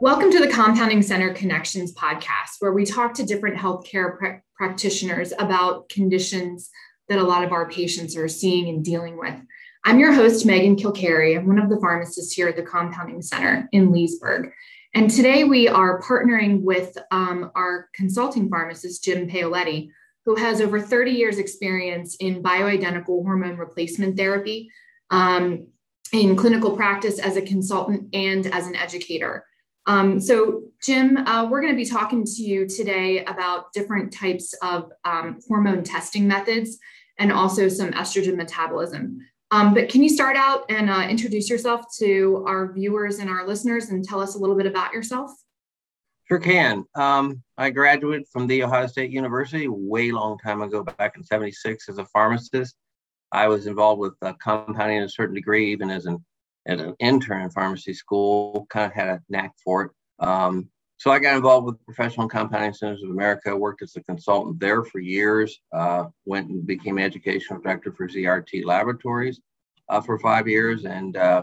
Welcome to the Compounding Center Connections podcast, where we talk to different healthcare pr- practitioners about conditions that a lot of our patients are seeing and dealing with. I'm your host, Megan Kilkeary. I'm one of the pharmacists here at the Compounding Center in Leesburg. And today we are partnering with um, our consulting pharmacist, Jim Paoletti, who has over 30 years experience in bioidentical hormone replacement therapy um, in clinical practice as a consultant and as an educator. Um, so, Jim, uh, we're going to be talking to you today about different types of um, hormone testing methods and also some estrogen metabolism. Um, but can you start out and uh, introduce yourself to our viewers and our listeners and tell us a little bit about yourself? Sure can. Um, I graduated from the Ohio State University way long time ago, back in 76 as a pharmacist. I was involved with uh, compounding in a certain degree, even as an as an intern in pharmacy school, kind of had a knack for it. Um, so I got involved with Professional Compounding Centers of America, worked as a consultant there for years, uh, went and became educational director for ZRT Laboratories uh, for five years, and uh,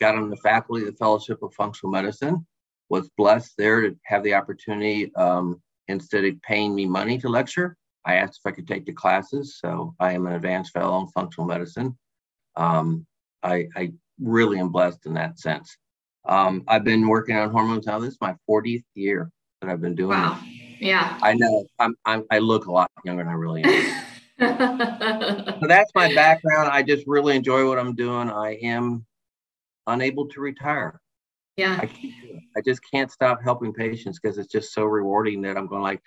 got on the faculty of the Fellowship of Functional Medicine. Was blessed there to have the opportunity, um, instead of paying me money to lecture, I asked if I could take the classes. So I am an advanced fellow in functional medicine. Um, I, I really am blessed in that sense. Um, I've been working on hormones now. This is my 40th year that I've been doing. Wow. It. Yeah. I know. I'm, I'm, i look a lot younger than I really am. so that's my background. I just really enjoy what I'm doing. I am unable to retire. Yeah. I, I just can't stop helping patients because it's just so rewarding that I'm going like,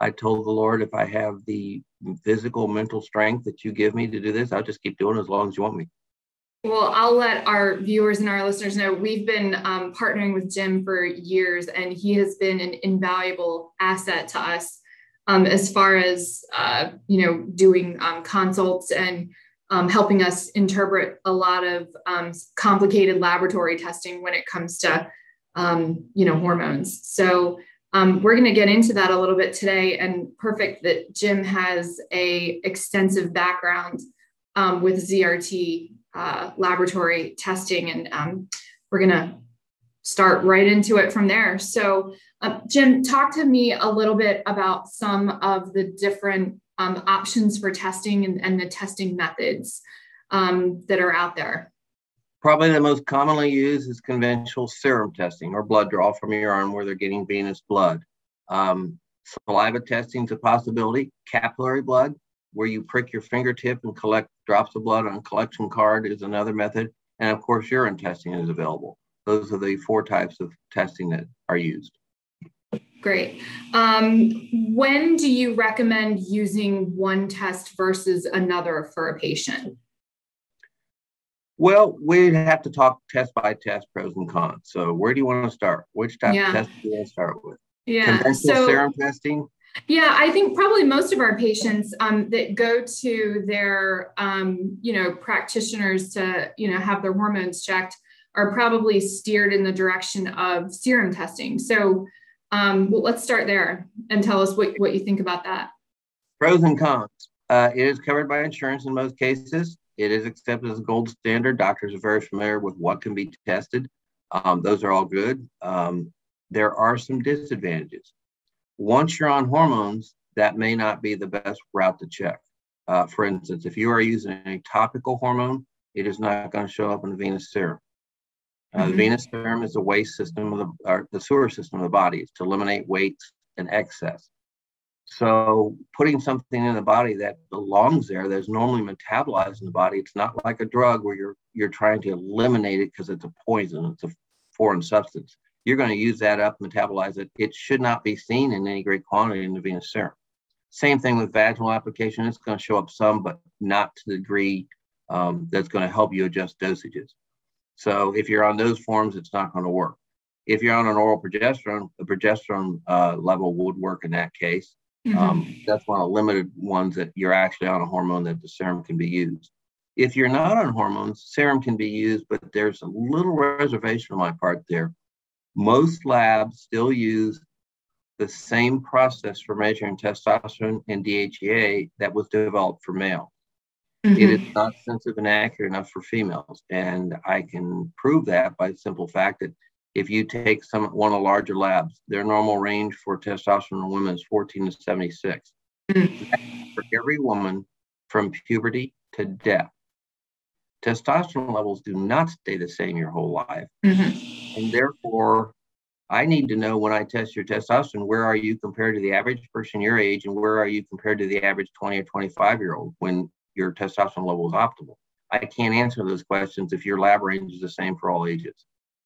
I told the Lord, if I have the physical, mental strength that you give me to do this, I'll just keep doing it as long as you want me. Well, I'll let our viewers and our listeners know we've been um, partnering with Jim for years, and he has been an invaluable asset to us um, as far as uh, you know doing um, consults and um, helping us interpret a lot of um, complicated laboratory testing when it comes to um, you know hormones. So we're going to get into that a little bit today, and perfect that Jim has a extensive background with ZRT uh, laboratory testing. And um, we're going to start right into it from there. So, uh, Jim, talk to me a little bit about some of the different um, options for testing and, and, the testing methods um, that are out there. Probably the most commonly used is conventional serum testing or blood draw from your arm where they're getting venous blood. Um, saliva testing is a possibility. Capillary blood, where you prick your fingertip and collect drops of blood on a collection card is another method. And of course, urine testing is available. Those are the four types of testing that are used. Great. Um, when do you recommend using one test versus another for a patient? Well, we'd have to talk test by test, pros and cons. So, where do you want to start? Which type yeah. of test do you want to start with? Yeah. Conventional so, serum testing yeah, I think probably most of our patients um, that go to their, um, you know, practitioners to, you know, have their hormones checked are probably steered in the direction of serum testing. So, um, well, let's start there and tell us what, what you think about that. Pros and cons. Uh, it is covered by insurance in most cases. It is accepted as a gold standard. Doctors are very familiar with what can be tested. Um, those are all good. Um, there are some disadvantages. Once you're on hormones, that may not be the best route to check. Uh, for instance, if you are using a topical hormone, it is not going to show up in the venous serum. Uh, mm-hmm. The venous serum is the waste system of the, or the sewer system of the body. It's to eliminate waste and excess. So putting something in the body that belongs there, that's normally metabolized in the body, it's not like a drug where you're you're trying to eliminate it because it's a poison, it's a foreign substance you're going to use that up, metabolize it. It should not be seen in any great quantity in the venous serum. Same thing with vaginal application. It's going to show up some, but not to the degree um, that's going to help you adjust dosages. So if you're on those forms, it's not going to work. If you're on an oral progesterone, the progesterone uh, level would work in that case. Mm-hmm. Um, that's one of the limited ones that you're actually on a hormone that the serum can be used. If you're not on hormones, serum can be used, but there's a little reservation on my part there most labs still use the same process for measuring testosterone and DHEA that was developed for male. Mm-hmm. It is not sensitive and accurate enough for females. And I can prove that by the simple fact that if you take some one of the larger labs, their normal range for testosterone in women is 14 to 76. Mm-hmm. For every woman from puberty to death. Testosterone levels do not stay the same your whole life. Mm-hmm. And therefore, I need to know when I test your testosterone, where are you compared to the average person your age, and where are you compared to the average 20 or 25 year old when your testosterone level is optimal? I can't answer those questions if your lab range is the same for all ages.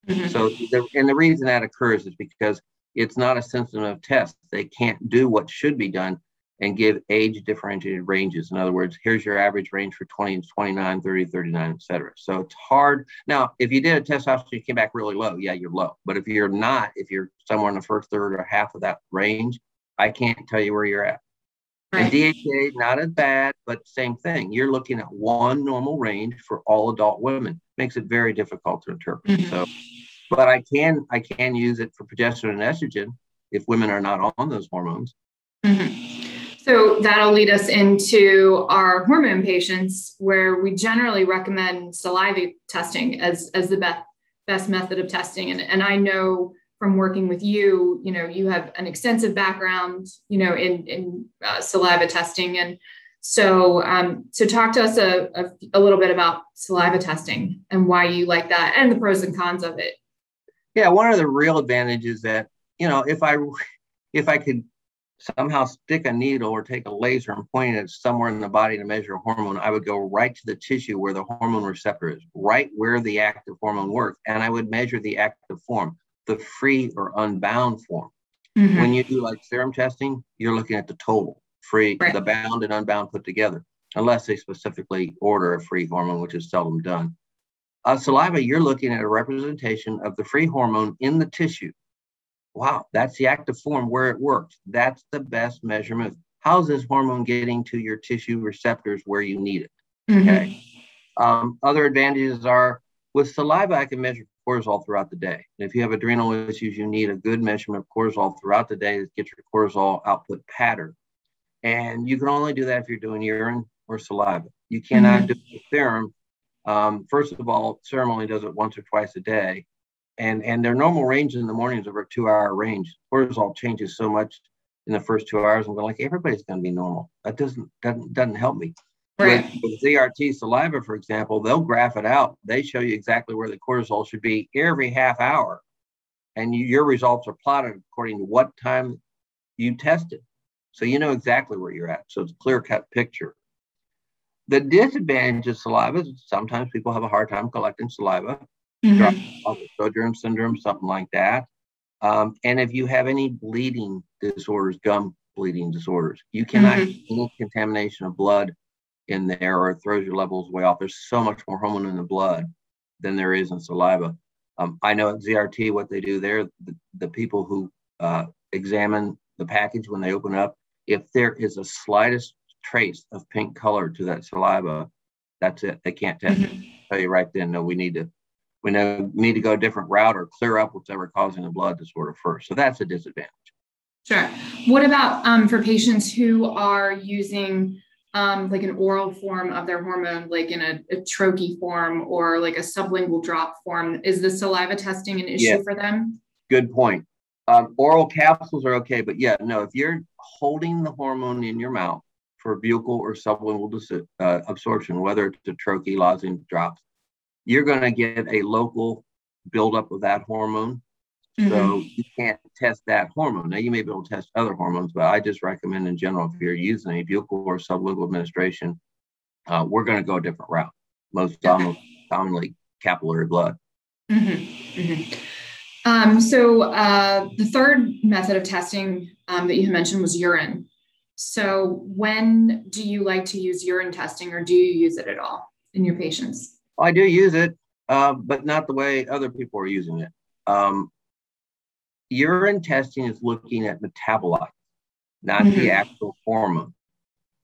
Mm-hmm. So, the, and the reason that occurs is because it's not a sensitive test. They can't do what should be done and give age differentiated ranges. In other words, here's your average range for 20 29, 30, 39, et cetera. So it's hard. Now, if you did a testosterone, you came back really low, yeah, you're low. But if you're not, if you're somewhere in the first third or half of that range, I can't tell you where you're at. Right. And DHEA, not as bad, but same thing. You're looking at one normal range for all adult women. Makes it very difficult to interpret. Mm-hmm. So, but I can I can use it for progesterone and estrogen if women are not on those hormones. Mm-hmm. So that'll lead us into our hormone patients, where we generally recommend saliva testing as, as the best, best method of testing. And, and I know from working with you, you know, you have an extensive background, you know, in, in uh, saliva testing. And so, um, so talk to us a, a, a little bit about saliva testing and why you like that and the pros and cons of it. Yeah, one of the real advantages that, you know, if I if I could somehow stick a needle or take a laser and point it somewhere in the body to measure a hormone, I would go right to the tissue where the hormone receptor is, right where the active hormone works, and I would measure the active form, the free or unbound form. Mm-hmm. When you do like serum testing, you're looking at the total, free, right. the bound and unbound put together, unless they specifically order a free hormone, which is seldom done. Uh, saliva, you're looking at a representation of the free hormone in the tissue wow, that's the active form where it works. That's the best measurement. How's this hormone getting to your tissue receptors where you need it? Mm-hmm. Okay. Um, other advantages are with saliva, I can measure cortisol throughout the day. And if you have adrenal issues, you need a good measurement of cortisol throughout the day to get your cortisol output pattern. And you can only do that if you're doing urine or saliva. You cannot mm-hmm. do serum. Um, first of all, serum only does it once or twice a day and and their normal range in the mornings over a two hour range. Cortisol changes so much in the first two hours. I'm going like everybody's going to be normal. That doesn't doesn't doesn't help me. Right. With, with ZRT saliva, for example, they'll graph it out. They show you exactly where the cortisol should be every half hour, and you, your results are plotted according to what time you tested. So you know exactly where you're at. So it's a clear cut picture. The disadvantage of saliva is sometimes people have a hard time collecting saliva mm-hmm. syndrome, something like that. Um, and if you have any bleeding disorders, gum bleeding disorders, you cannot mm-hmm. any contamination of blood in there or it throws your levels way off. There's so much more hormone in the blood than there is in saliva. Um, I know at ZRT what they do there, the, the people who uh, examine the package when they open up, if there is a slightest trace of pink color to that saliva, that's it. They can't test mm-hmm. it. Tell you right then, no, we need to we know need to go a different route or clear up whatever causing the blood disorder first. So that's a disadvantage. Sure. What about um, for patients who are using um, like an oral form of their hormone, like in a, a troche form or like a sublingual drop form? Is the saliva testing an issue yeah. for them? Good point. Um, oral capsules are okay, but yeah, no, if you're holding the hormone in your mouth for buccal or sublingual dis- uh, absorption, whether it's a troche, lozenge, drops, you're going to get a local buildup of that hormone. Mm-hmm. So you can't test that hormone. Now you may be able to test other hormones, but I just recommend in general if you're using a buccal or sublingual administration, uh, we're going to go a different route. Most okay. commonly capillary blood. Mm-hmm. Mm-hmm. Um, so uh, the third method of testing um, that you mentioned was urine. So when do you like to use urine testing, or do you use it at all in your patients? I do use it, uh, but not the way other people are using it. Um, urine testing is looking at metabolites, not mm-hmm. the actual hormone.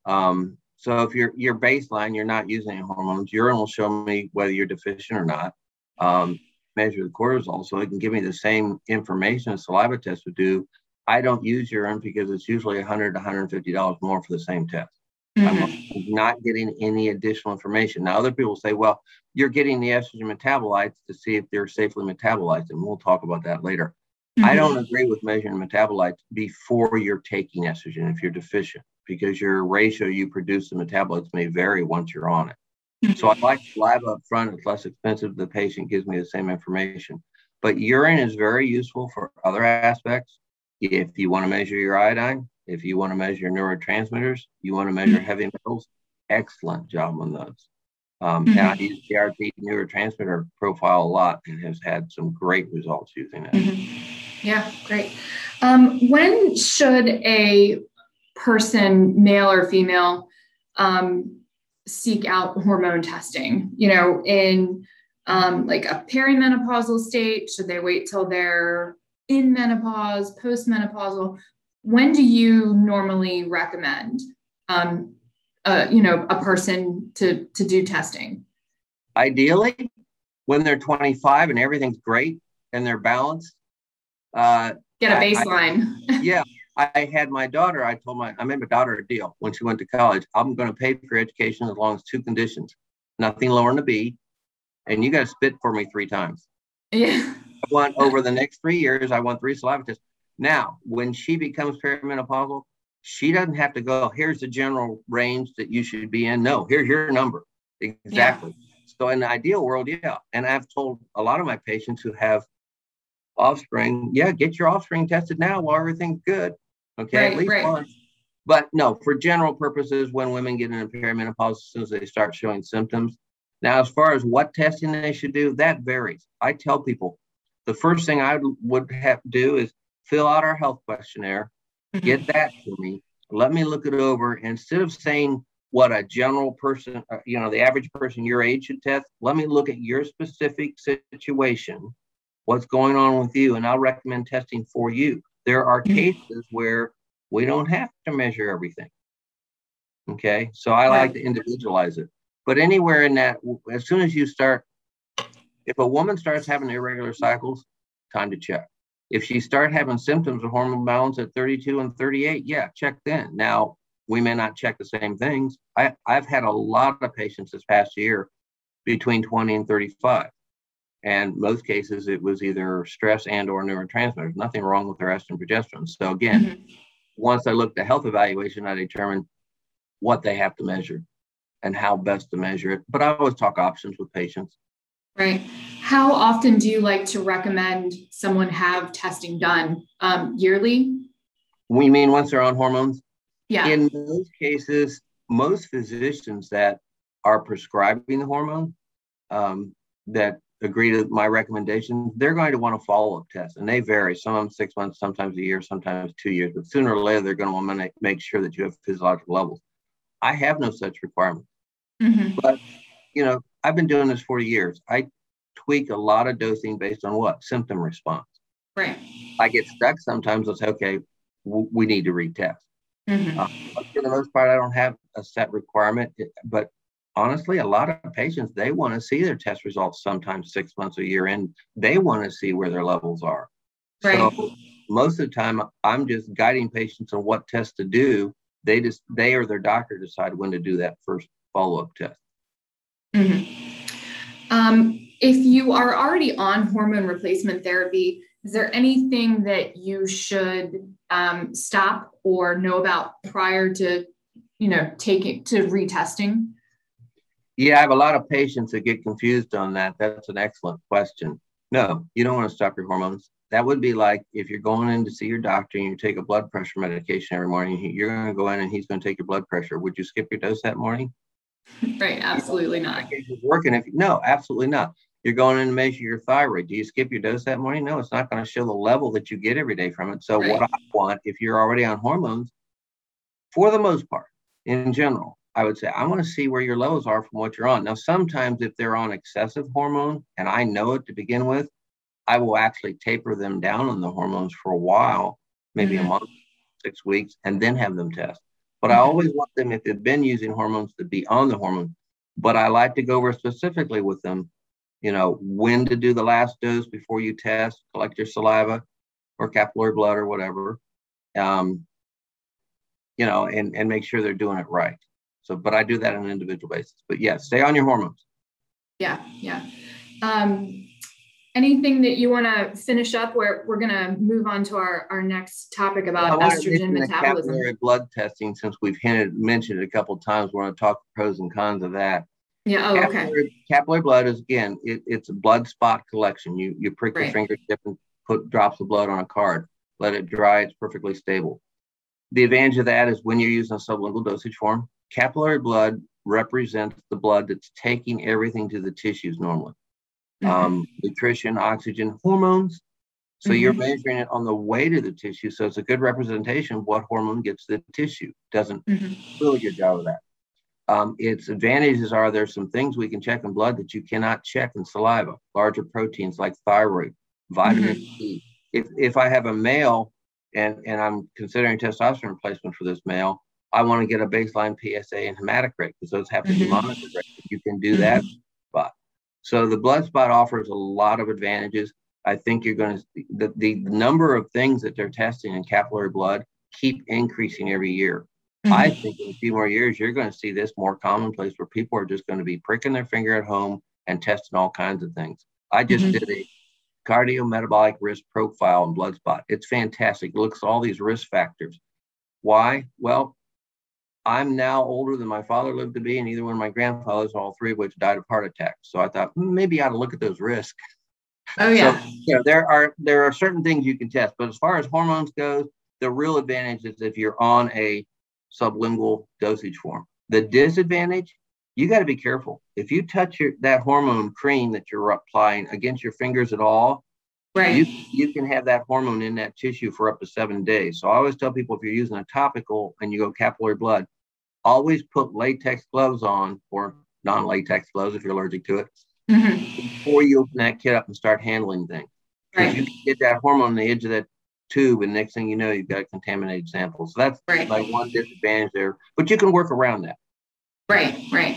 Um, so if you're your baseline, you're not using any hormones, urine will show me whether you're deficient or not. Um, measure the cortisol, so it can give me the same information a saliva test would do. I don't use urine because it's usually 100 to 150 dollars more for the same test. Mm-hmm. I'm not getting any additional information. Now, other people say, well, you're getting the estrogen metabolites to see if they're safely metabolized, and we'll talk about that later. Mm-hmm. I don't agree with measuring metabolites before you're taking estrogen if you're deficient, because your ratio you produce the metabolites may vary once you're on it. Mm-hmm. So I like live up front. It's less expensive. The patient gives me the same information. But urine is very useful for other aspects. If you want to measure your iodine, if you want to measure neurotransmitters, you want to measure mm-hmm. heavy metals, excellent job on those. Um, mm-hmm. And I use PRT neurotransmitter profile a lot and has had some great results using it. Mm-hmm. Yeah, great. Um, when should a person, male or female, um, seek out hormone testing? You know, in um, like a perimenopausal state, should they wait till they're in menopause, postmenopausal? when do you normally recommend um, uh, you know a person to to do testing ideally when they're 25 and everything's great and they're balanced uh, get a baseline I, I, yeah i had my daughter i told my i made my daughter a deal when she went to college i'm going to pay for your education as long as two conditions nothing lower than a b and you got to spit for me three times yeah i want over the next three years i want three saliva tests now, when she becomes perimenopausal, she doesn't have to go, here's the general range that you should be in. No, here's your number. Exactly. Yeah. So in the ideal world, yeah. And I've told a lot of my patients who have offspring, yeah, get your offspring tested now while everything's good. Okay, right, at least right. once. But no, for general purposes, when women get into perimenopause, as soon as they start showing symptoms. Now, as far as what testing they should do, that varies. I tell people the first thing I would have to do is fill out our health questionnaire, get that to me, let me look it over. Instead of saying what a general person, uh, you know, the average person your age should test, let me look at your specific situation, what's going on with you, and I'll recommend testing for you. There are mm-hmm. cases where we don't have to measure everything. Okay, so I like to individualize it. But anywhere in that, as soon as you start, if a woman starts having irregular cycles, time to check. If she start having symptoms of hormone balance at 32 and 38, yeah, check then. Now, we may not check the same things. I, I've had a lot of patients this past year between 20 and 35. And most cases, it was either stress and or neurotransmitters. Nothing wrong with their estrogen progesterone. So again, mm-hmm. once I looked at health evaluation, I determined what they have to measure and how best to measure it. But I always talk options with patients. Right. How often do you like to recommend someone have testing done? Um, yearly? We mean once they're on hormones? Yeah. In most cases, most physicians that are prescribing the hormone um, that agree to my recommendations, they're going to want a follow up test, and they vary. Some of them six months, sometimes a year, sometimes two years. But sooner or later, they're going to want to make sure that you have physiological levels. I have no such requirement, mm-hmm. but you know, I've been doing this for years. I tweak a lot of dosing based on what symptom response. Right. I get stuck sometimes. I'll say, okay, w- we need to retest. Mm-hmm. Uh, for the most part, I don't have a set requirement, but honestly, a lot of patients they want to see their test results sometimes six months a year in. They want to see where their levels are. Right. So most of the time, I'm just guiding patients on what tests to do. They just they or their doctor decide when to do that first follow up test. Mm-hmm. Um, if you are already on hormone replacement therapy, is there anything that you should um, stop or know about prior to, you know, taking to retesting? Yeah, I have a lot of patients that get confused on that. That's an excellent question. No, you don't want to stop your hormones. That would be like if you're going in to see your doctor and you take a blood pressure medication every morning, you're going to go in and he's going to take your blood pressure. Would you skip your dose that morning? Right, absolutely not. Working if no, absolutely not. You're going in to measure your thyroid. Do you skip your dose that morning? No, it's not going to show the level that you get every day from it. So right. what I want, if you're already on hormones, for the most part, in general, I would say I want to see where your levels are from what you're on. Now, sometimes if they're on excessive hormone and I know it to begin with, I will actually taper them down on the hormones for a while, maybe mm-hmm. a month, six weeks, and then have them test. But mm-hmm. I always want them, if they've been using hormones, to be on the hormone. But I like to go over specifically with them, you know, when to do the last dose before you test, collect your saliva or capillary blood or whatever, um, you know, and, and make sure they're doing it right. So, but I do that on an individual basis. But yeah, stay on your hormones. Yeah, yeah. Um, anything that you want to finish up where we're going to move on to our, our next topic about well, estrogen metabolism capillary blood testing since we've hinted mentioned it a couple of times we're going to talk pros and cons of that yeah oh capillary, okay capillary blood is again it, it's a blood spot collection you you prick right. your fingertip and put drops of blood on a card let it dry it's perfectly stable the advantage of that is when you're using a sublingual dosage form capillary blood represents the blood that's taking everything to the tissues normally mm-hmm. um, nutrition, oxygen, hormones. So mm-hmm. you're measuring it on the way to the tissue. So it's a good representation of what hormone gets the tissue. Doesn't mm-hmm. really good job of that. Um, its advantages are there's some things we can check in blood that you cannot check in saliva, larger proteins like thyroid, vitamin mm-hmm. D. If, if I have a male and, and I'm considering testosterone replacement for this male, I want to get a baseline PSA and hematocrit because those have to be mm-hmm. monitored. You can do that spot. so the blood spot offers a lot of advantages. I think you're going to the, the number of things that they're testing in capillary blood keep increasing every year. Mm-hmm. I think in a few more years, you're going to see this more commonplace where people are just going to be pricking their finger at home and testing all kinds of things. I just mm-hmm. did a cardiometabolic risk profile and blood spot. It's fantastic. It looks at all these risk factors. Why? Well, I'm now older than my father lived to be, and either one of my grandfathers, all three of which died of heart attacks. So I thought hmm, maybe I ought to look at those risks. Oh yeah. So, you know, there are there are certain things you can test, but as far as hormones goes, the real advantage is if you're on a sublingual dosage form. The disadvantage, you got to be careful. If you touch your, that hormone cream that you're applying against your fingers at all, right. you, you can have that hormone in that tissue for up to seven days. So I always tell people if you're using a topical and you go capillary blood, always put latex gloves on or non-latex gloves if you're allergic to it mm-hmm. before you open that kit up and start handling things. Right. You get that hormone on the edge of that tube, and next thing you know, you've got a contaminated sample. So that's right. like one disadvantage there, but you can work around that. Right, right.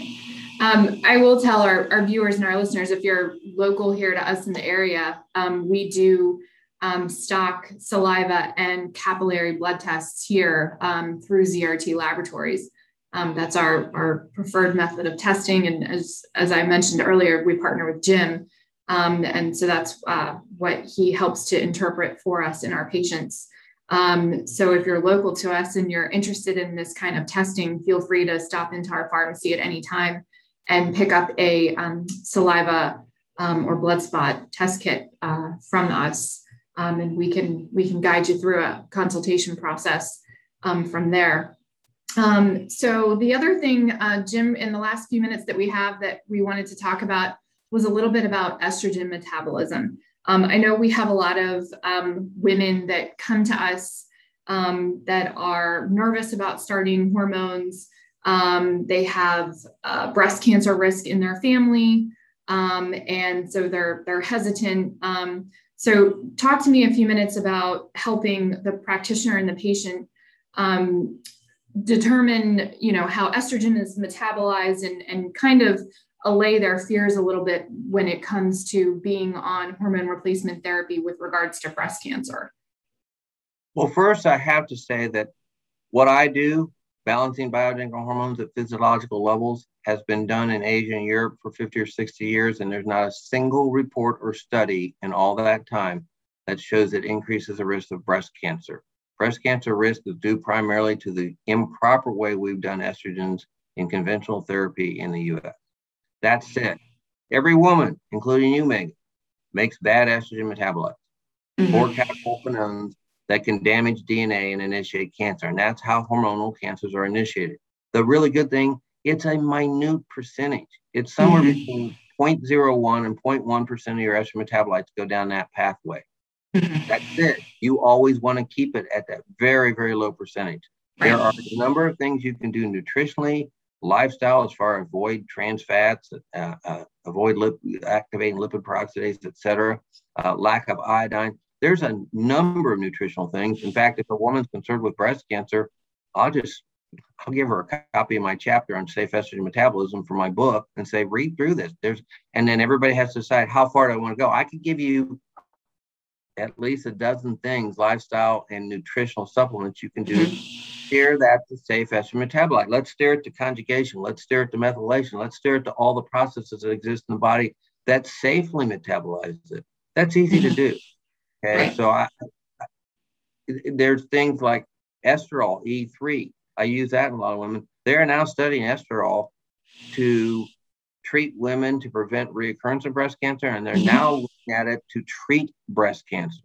Um, I will tell our, our viewers and our listeners if you're local here to us in the area, um, we do um, stock saliva and capillary blood tests here um, through ZRT laboratories. Um, that's our, our preferred method of testing. And as, as I mentioned earlier, we partner with Jim. Um, and so that's uh, what he helps to interpret for us in our patients. Um, so if you're local to us and you're interested in this kind of testing, feel free to stop into our pharmacy at any time and pick up a um, saliva um, or blood spot test kit uh, from us. Um, and we can we can guide you through a consultation process from there. Um, so the other thing, uh, Jim, in the last few minutes that we have that we wanted to talk about was a little bit about estrogen metabolism. Um, I know we have a lot of um, women that come to us um, that are nervous about starting hormones. Um, they have uh, breast cancer risk in their family, um, and so they're they're hesitant. so, talk to me a few minutes about helping the practitioner and the patient um, determine you know how estrogen is metabolized and, and kind of allay their fears a little bit when it comes to being on hormone replacement therapy with regards to breast cancer. Well first i have to say that what i do balancing bioidentical hormones at physiological levels has been done in asia and europe for 50 or 60 years and there's not a single report or study in all that time that shows it increases the risk of breast cancer Breast cancer risk is due primarily to the improper way we've done estrogens in conventional therapy in the US. That said, every woman, including you, Megan, makes bad estrogen metabolites mm-hmm. or catecholquinones that can damage DNA and initiate cancer. And that's how hormonal cancers are initiated. The really good thing, it's a minute percentage. It's somewhere mm-hmm. between 0.01 and 0.1% of your estrogen metabolites go down that pathway. Mm-hmm. That's it. You always want to keep it at that very, very low percentage. There are a number of things you can do nutritionally, lifestyle, as far as avoid trans fats, uh, uh, avoid lip, activating lipid peroxidase, etc. Uh, lack of iodine. There's a number of nutritional things. In fact, if a woman's concerned with breast cancer, I'll just I'll give her a copy of my chapter on safe estrogen metabolism from my book and say, read through this. There's, and then everybody has to decide how far do I want to go. I could give you at least a dozen things, lifestyle and nutritional supplements you can do mm-hmm. steer that to safe estrogen metabolite. Let's steer it to conjugation. Let's steer it to methylation. Let's steer it to all the processes that exist in the body that safely metabolizes it. That's easy to do. Okay, right. so I, I, there's things like estriol E3. I use that in a lot of women. They're now studying estriol to treat women to prevent reoccurrence of breast cancer, and they're mm-hmm. now looking at it to treat breast cancer.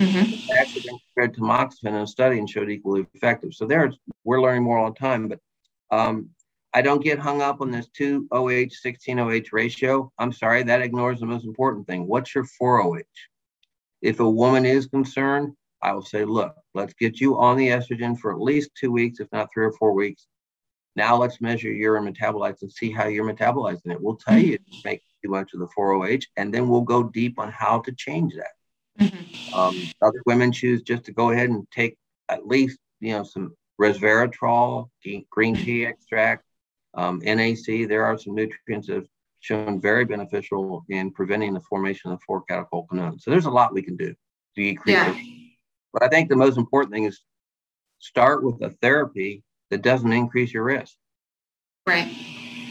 Mm-hmm. Actually, been compared to tamoxifen in a study and showed equally effective. So there's we're learning more all the time, but um, I don't get hung up on this 2 OH 16 OH ratio. I'm sorry, that ignores the most important thing. What's your 4 OH? If a woman is concerned, I will say, look, let's get you on the estrogen for at least two weeks, if not three or four weeks. Now let's measure urine metabolites and see how you're metabolizing it. We'll tell you to make too much of the 4OH, and then we'll go deep on how to change that. Mm-hmm. Um, other women choose just to go ahead and take at least, you know, some resveratrol, green tea extract, um, NAC. There are some nutrients that have shown very beneficial in preventing the formation of the 4-catechol So there's a lot we can do to decrease yeah. it. But I think the most important thing is start with a therapy that doesn't increase your risk. Right,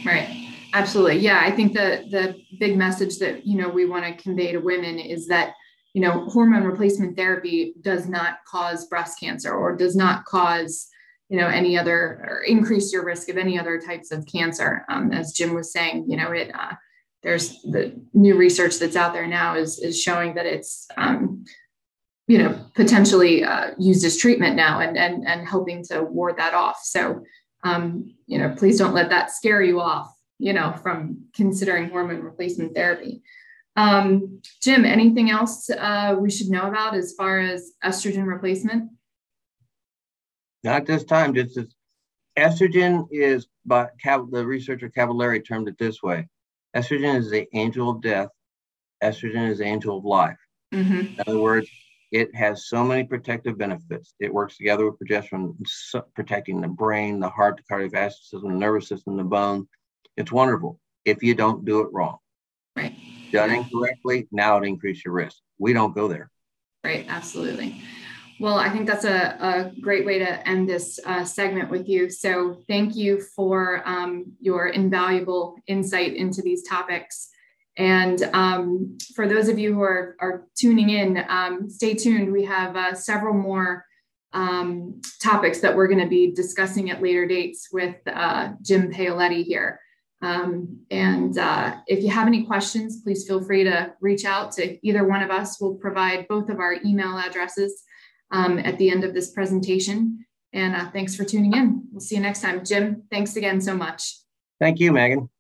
right. Absolutely. Yeah, I think the the big message that you know we want to convey to women is that you know hormone replacement therapy does not cause breast cancer or does not cause you know any other or increase your risk of any other types of cancer. Um, as Jim was saying, you know it. Uh, there's the new research that's out there now is is showing that it's um, you know potentially uh, used as treatment now and and and helping to ward that off. So um, you know please don't let that scare you off you know from considering hormone replacement therapy. Um, jim anything else uh, we should know about as far as estrogen replacement? Not this time just as estrogen is by the researcher Cavalieri termed it this way. Estrogen is the angel of death. Estrogen is the angel of life. Mm-hmm. in other words it has so many protective benefits. It works together with progesterone, protecting the brain, the heart, the cardiovascular system, the nervous system, the bone. It's wonderful if you don't do it wrong. Right. Done incorrectly, now it increases your risk. We don't go there. Right, absolutely. Well, I think that's a, a great way to end this uh, segment with you. So, thank you for um, your invaluable insight into these topics. And um, for those of you who are, are tuning in, um, stay tuned. We have uh, several more um, topics that we're going to be discussing at later dates with uh, Jim Paoletti here. Um, and uh, if you have any questions, please feel free to reach out to either one of us. We'll provide both of our email addresses um, at the end of this presentation. And uh, thanks for tuning in. We'll see you next time. Jim, thanks again so much. Thank you, Megan.